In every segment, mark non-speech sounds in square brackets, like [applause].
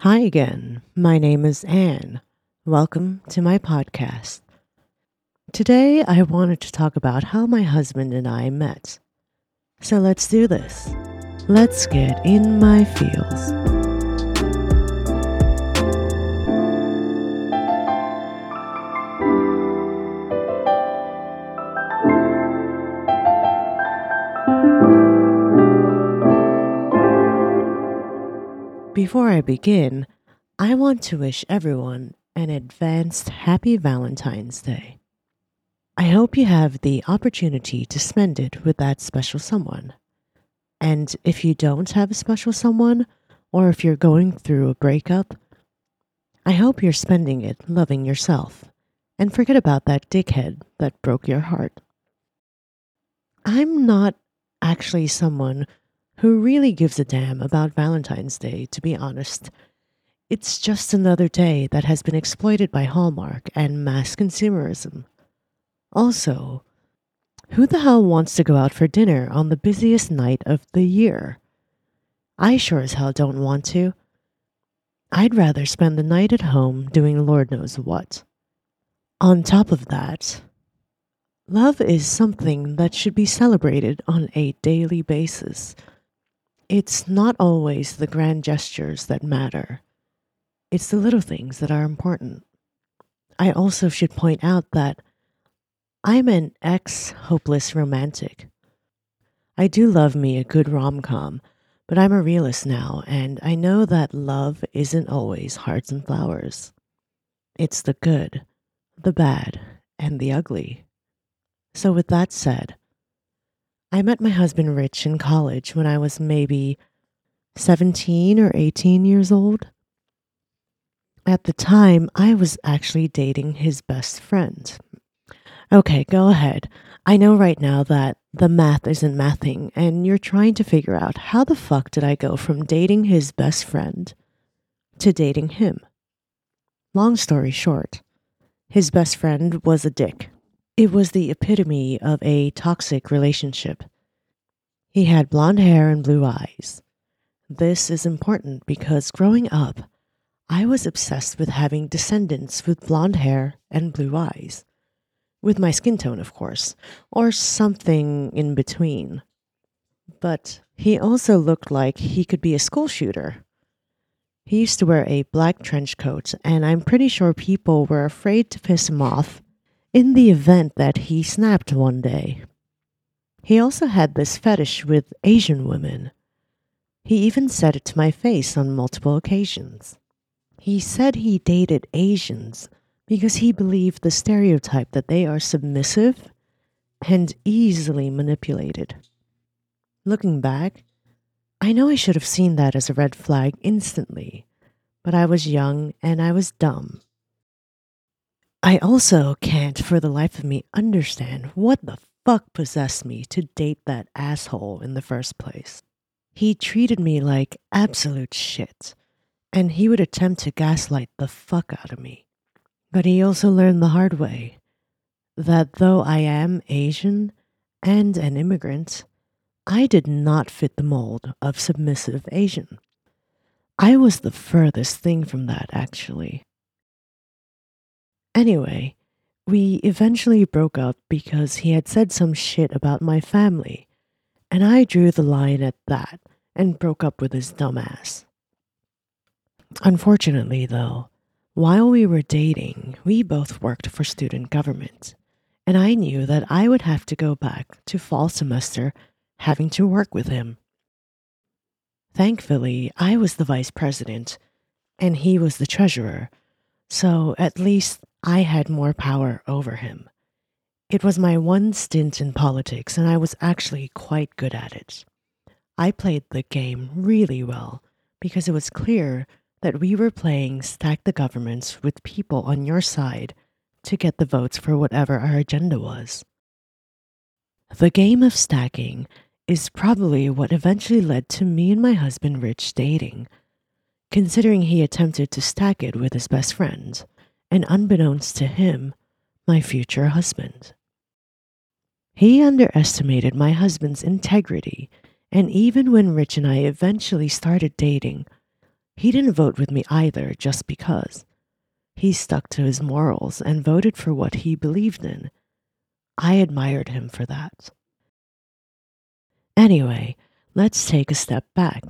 Hi again. My name is Anne. Welcome to my podcast. Today, I wanted to talk about how my husband and I met. So let's do this. Let's get in my feels. Before I begin, I want to wish everyone an advanced happy Valentine's Day. I hope you have the opportunity to spend it with that special someone. And if you don't have a special someone, or if you're going through a breakup, I hope you're spending it loving yourself and forget about that dickhead that broke your heart. I'm not actually someone who really gives a damn about Valentine's Day, to be honest. It's just another day that has been exploited by Hallmark and mass consumerism. Also, who the hell wants to go out for dinner on the busiest night of the year? I sure as hell don't want to. I'd rather spend the night at home doing Lord knows what. On top of that, love is something that should be celebrated on a daily basis. It's not always the grand gestures that matter, it's the little things that are important. I also should point out that I'm an ex hopeless romantic. I do love me a good rom com, but I'm a realist now, and I know that love isn't always hearts and flowers. It's the good, the bad, and the ugly. So, with that said, I met my husband Rich in college when I was maybe 17 or 18 years old. At the time, I was actually dating his best friend. Okay, go ahead. I know right now that the math isn't mathing, and you're trying to figure out how the fuck did I go from dating his best friend to dating him? Long story short, his best friend was a dick. It was the epitome of a toxic relationship. He had blonde hair and blue eyes. This is important because growing up, I was obsessed with having descendants with blonde hair and blue eyes. With my skin tone, of course, or something in between. But he also looked like he could be a school shooter. He used to wear a black trench coat, and I'm pretty sure people were afraid to piss him off in the event that he snapped one day. He also had this fetish with Asian women. He even said it to my face on multiple occasions. He said he dated Asians because he believed the stereotype that they are submissive and easily manipulated. Looking back, I know I should have seen that as a red flag instantly, but I was young and I was dumb. I also can't for the life of me understand what the fuck possessed me to date that asshole in the first place. He treated me like absolute shit, and he would attempt to gaslight the fuck out of me. But he also learned the hard way that though I am Asian and an immigrant, I did not fit the mold of submissive Asian. I was the furthest thing from that, actually. Anyway, we eventually broke up because he had said some shit about my family, and I drew the line at that and broke up with his dumbass. Unfortunately, though, while we were dating, we both worked for student government, and I knew that I would have to go back to fall semester having to work with him. Thankfully, I was the vice president and he was the treasurer, so at least I had more power over him. It was my one stint in politics, and I was actually quite good at it. I played the game really well because it was clear that we were playing stack the governments with people on your side to get the votes for whatever our agenda was. The game of stacking is probably what eventually led to me and my husband Rich dating, considering he attempted to stack it with his best friend and unbeknownst to him, my future husband. He underestimated my husband's integrity, and even when Rich and I eventually started dating, He didn't vote with me either just because. He stuck to his morals and voted for what he believed in. I admired him for that. Anyway, let's take a step back.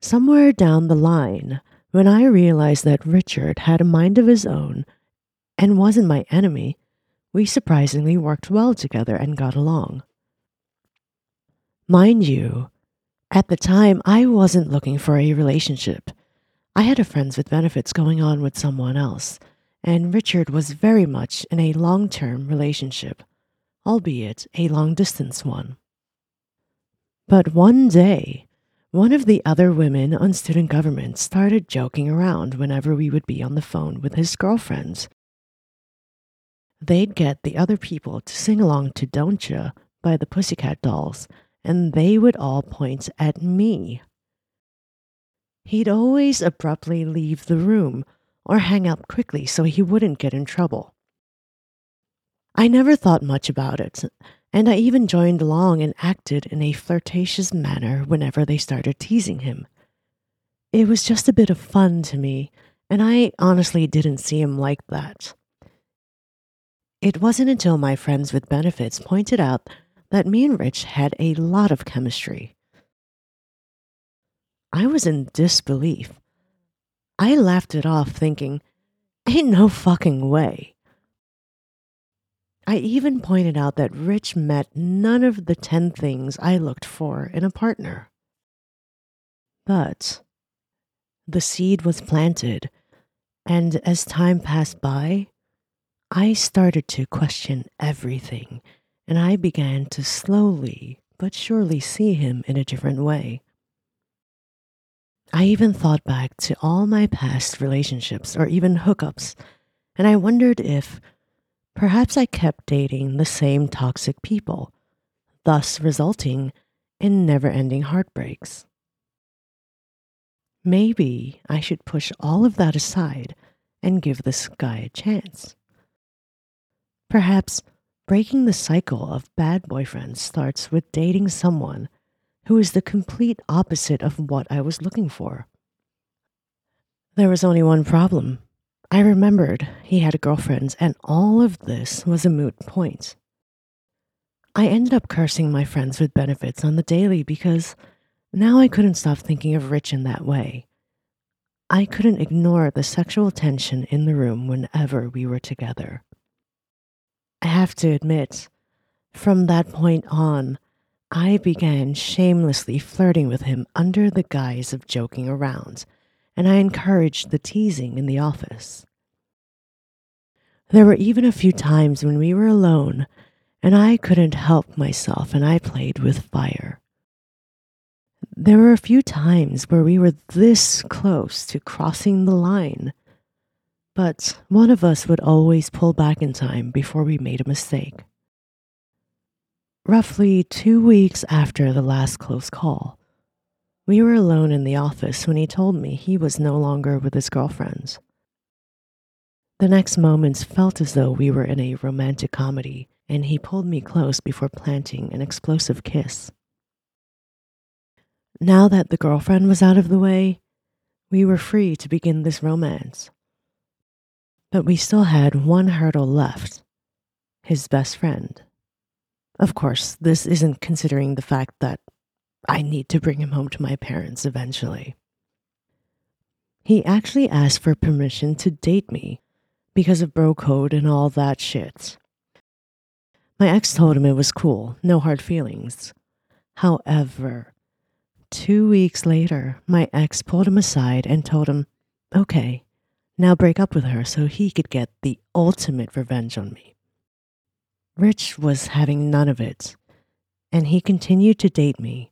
Somewhere down the line, when I realized that Richard had a mind of his own and wasn't my enemy, we surprisingly worked well together and got along. Mind you, at the time, I wasn't looking for a relationship. I had a friends with benefits going on with someone else, and Richard was very much in a long term relationship, albeit a long distance one. But one day, one of the other women on student government started joking around whenever we would be on the phone with his girlfriends. They'd get the other people to sing along to Don't Cha by the Pussycat Dolls and they would all point at me. He'd always abruptly leave the room or hang up quickly so he wouldn't get in trouble. I never thought much about it, and I even joined along and acted in a flirtatious manner whenever they started teasing him. It was just a bit of fun to me, and I honestly didn't see him like that. It wasn't until my friends with benefits pointed out that me and Rich had a lot of chemistry. I was in disbelief. I laughed it off, thinking, ain't no fucking way. I even pointed out that Rich met none of the 10 things I looked for in a partner. But the seed was planted, and as time passed by, I started to question everything and I began to slowly but surely see him in a different way. I even thought back to all my past relationships or even hookups, and I wondered if perhaps I kept dating the same toxic people, thus resulting in never ending heartbreaks. Maybe I should push all of that aside and give this guy a chance. Perhaps Breaking the cycle of bad boyfriends starts with dating someone who is the complete opposite of what I was looking for. There was only one problem. I remembered he had girlfriends, and all of this was a moot point. I ended up cursing my friends with benefits on the daily because now I couldn't stop thinking of Rich in that way. I couldn't ignore the sexual tension in the room whenever we were together. I have to admit, from that point on, I began shamelessly flirting with him under the guise of joking around, and I encouraged the teasing in the office. There were even a few times when we were alone and I couldn't help myself and I played with fire. There were a few times where we were this close to crossing the line but one of us would always pull back in time before we made a mistake. Roughly two weeks after the last close call, we were alone in the office when he told me he was no longer with his girlfriends. The next moments felt as though we were in a romantic comedy, and he pulled me close before planting an explosive kiss. Now that the girlfriend was out of the way, we were free to begin this romance. But we still had one hurdle left his best friend. Of course, this isn't considering the fact that I need to bring him home to my parents eventually. He actually asked for permission to date me because of bro code and all that shit. My ex told him it was cool, no hard feelings. However, two weeks later, my ex pulled him aside and told him, okay, now break up with her so he could get the ultimate revenge on me. Rich was having none of it, and he continued to date me.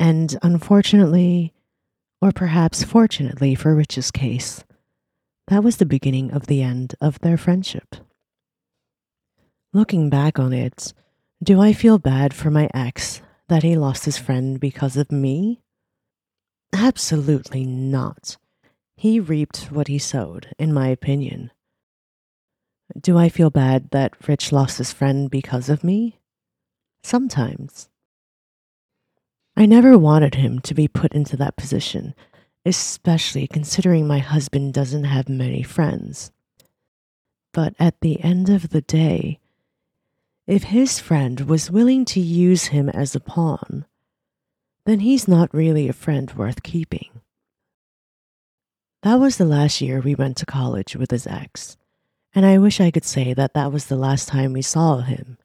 And unfortunately, or perhaps fortunately for Rich's case, that was the beginning of the end of their friendship. Looking back on it, do I feel bad for my ex that he lost his friend because of me? Absolutely not. He reaped what he sowed, in my opinion. Do I feel bad that Rich lost his friend because of me? Sometimes. I never wanted him to be put into that position, especially considering my husband doesn't have many friends. But at the end of the day, if his friend was willing to use him as a pawn, then he's not really a friend worth keeping. That was the last year we went to college with his ex, and I wish I could say that that was the last time we saw him.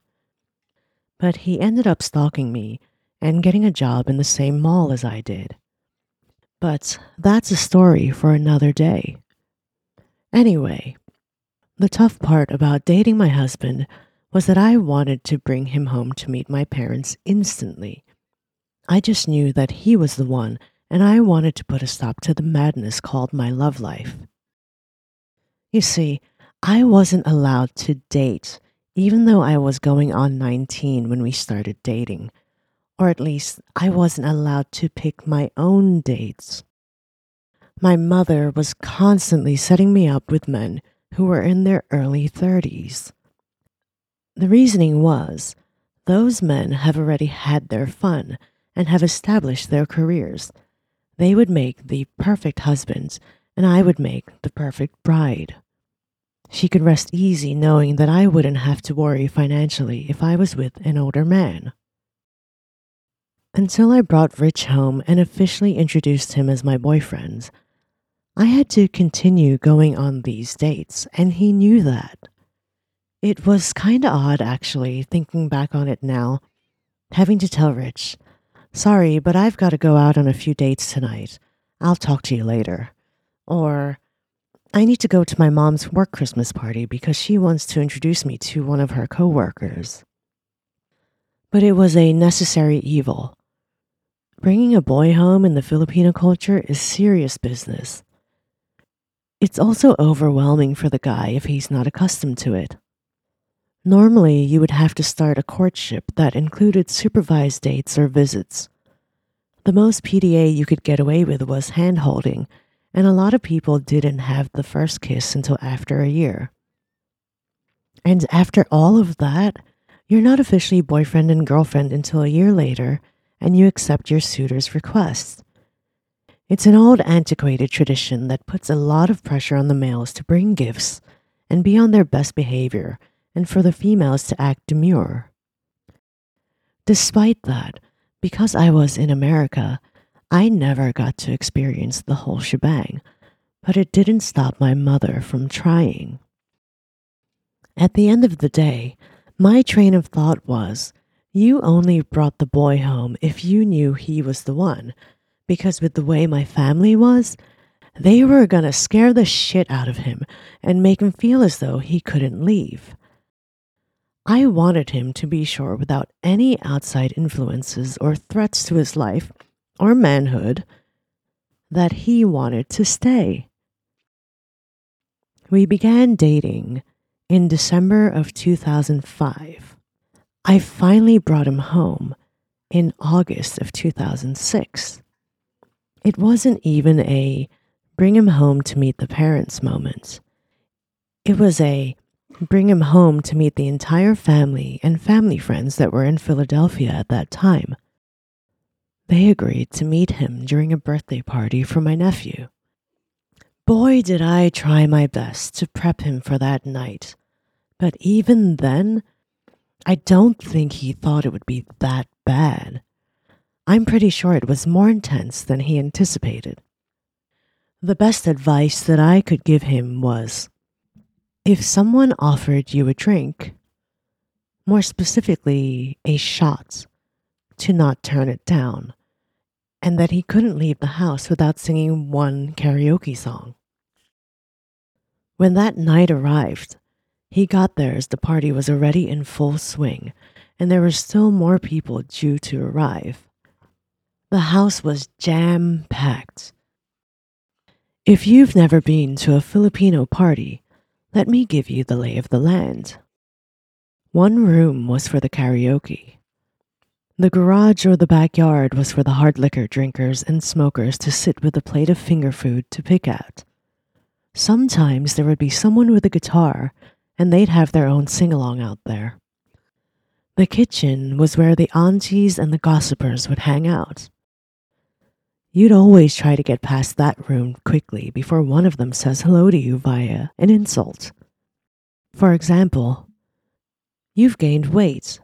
But he ended up stalking me and getting a job in the same mall as I did. But that's a story for another day. Anyway, the tough part about dating my husband was that I wanted to bring him home to meet my parents instantly. I just knew that he was the one, and I wanted to put a stop to the madness called my love life. You see, I wasn't allowed to date, even though I was going on 19 when we started dating. Or at least, I wasn't allowed to pick my own dates. My mother was constantly setting me up with men who were in their early 30s. The reasoning was those men have already had their fun and have established their careers. They would make the perfect husbands, and I would make the perfect bride. She could rest easy knowing that I wouldn't have to worry financially if I was with an older man. Until I brought Rich home and officially introduced him as my boyfriend, I had to continue going on these dates, and he knew that. It was kinda odd, actually, thinking back on it now, having to tell Rich, Sorry, but I've got to go out on a few dates tonight. I'll talk to you later. Or, I need to go to my mom's work Christmas party because she wants to introduce me to one of her coworkers. But it was a necessary evil. Bringing a boy home in the Filipino culture is serious business. It's also overwhelming for the guy if he's not accustomed to it. Normally, you would have to start a courtship that included supervised dates or visits. The most PDA you could get away with was hand holding, and a lot of people didn't have the first kiss until after a year. And after all of that, you're not officially boyfriend and girlfriend until a year later, and you accept your suitor's requests. It's an old antiquated tradition that puts a lot of pressure on the males to bring gifts and be on their best behavior and for the females to act demure. Despite that, because I was in America, I never got to experience the whole shebang, but it didn't stop my mother from trying. At the end of the day, my train of thought was you only brought the boy home if you knew he was the one, because with the way my family was, they were gonna scare the shit out of him and make him feel as though he couldn't leave. I wanted him to be sure without any outside influences or threats to his life or manhood that he wanted to stay. We began dating in December of 2005. I finally brought him home in August of 2006. It wasn't even a bring him home to meet the parents moment. It was a bring him home to meet the entire family and family friends that were in Philadelphia at that time. They agreed to meet him during a birthday party for my nephew. Boy, did I try my best to prep him for that night. But even then, I don't think he thought it would be that bad. I'm pretty sure it was more intense than he anticipated. The best advice that I could give him was if someone offered you a drink, more specifically a shot, to not turn it down, and that he couldn't leave the house without singing one karaoke song. When that night arrived, he got there as the party was already in full swing, and there were still more people due to arrive. The house was jam packed. If you've never been to a Filipino party, let me give you the lay of the land. One room was for the karaoke. The garage or the backyard was for the hard liquor drinkers and smokers to sit with a plate of finger food to pick at. Sometimes there would be someone with a guitar, and they'd have their own sing along out there. The kitchen was where the aunties and the gossipers would hang out. you'd always try to get past that room quickly before one of them says hello to you via an insult. For example, you've gained weight.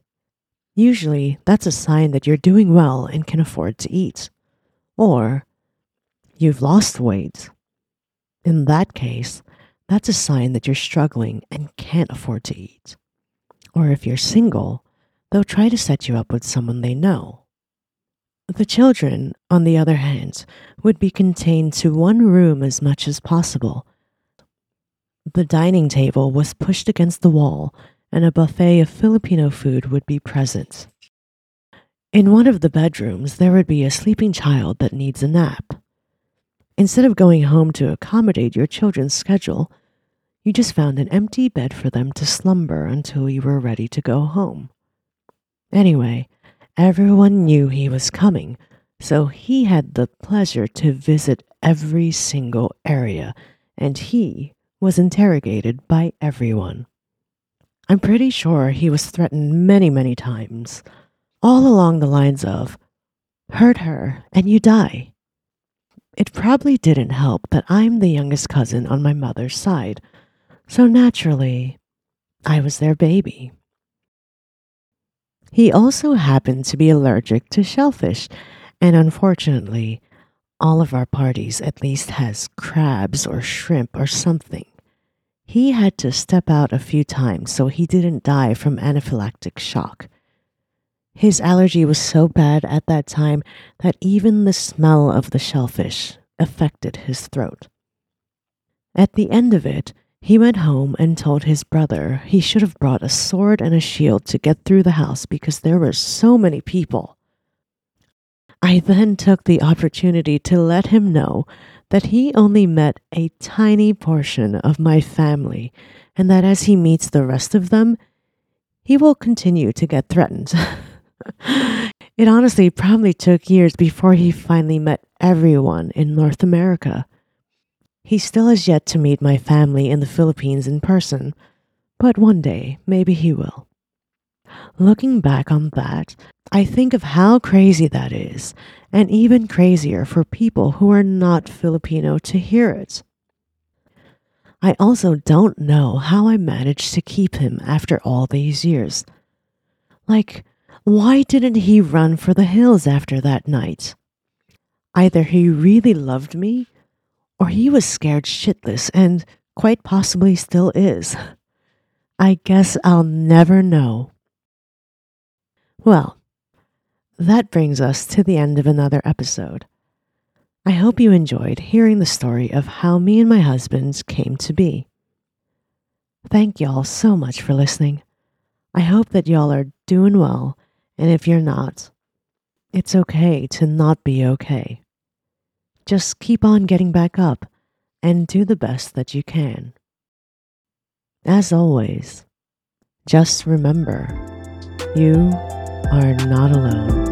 Usually, that's a sign that you're doing well and can afford to eat. Or, you've lost weight. In that case, that's a sign that you're struggling and can't afford to eat. Or if you're single, they'll try to set you up with someone they know. The children, on the other hand, would be contained to one room as much as possible. The dining table was pushed against the wall, and a buffet of Filipino food would be present. In one of the bedrooms, there would be a sleeping child that needs a nap. Instead of going home to accommodate your children's schedule, you just found an empty bed for them to slumber until you were ready to go home. Anyway, everyone knew he was coming, so he had the pleasure to visit every single area, and he was interrogated by everyone. I'm pretty sure he was threatened many, many times, all along the lines of, hurt her and you die. It probably didn't help that I'm the youngest cousin on my mother's side, so naturally, I was their baby. He also happened to be allergic to shellfish, and unfortunately, all of our parties at least has crabs or shrimp or something. He had to step out a few times so he didn't die from anaphylactic shock. His allergy was so bad at that time that even the smell of the shellfish affected his throat. At the end of it, he went home and told his brother he should have brought a sword and a shield to get through the house because there were so many people. I then took the opportunity to let him know that he only met a tiny portion of my family and that as he meets the rest of them, he will continue to get threatened. [laughs] it honestly probably took years before he finally met everyone in North America. He still has yet to meet my family in the Philippines in person, but one day maybe he will. Looking back on that, I think of how crazy that is, and even crazier for people who are not Filipino to hear it. I also don't know how I managed to keep him after all these years. Like, why didn't he run for the hills after that night? Either he really loved me, or he was scared shitless and quite possibly still is. I guess I'll never know. Well, that brings us to the end of another episode. I hope you enjoyed hearing the story of how me and my husband came to be. Thank y'all so much for listening. I hope that y'all are doing well, and if you're not, it's okay to not be okay. Just keep on getting back up and do the best that you can. As always, just remember you are not alone.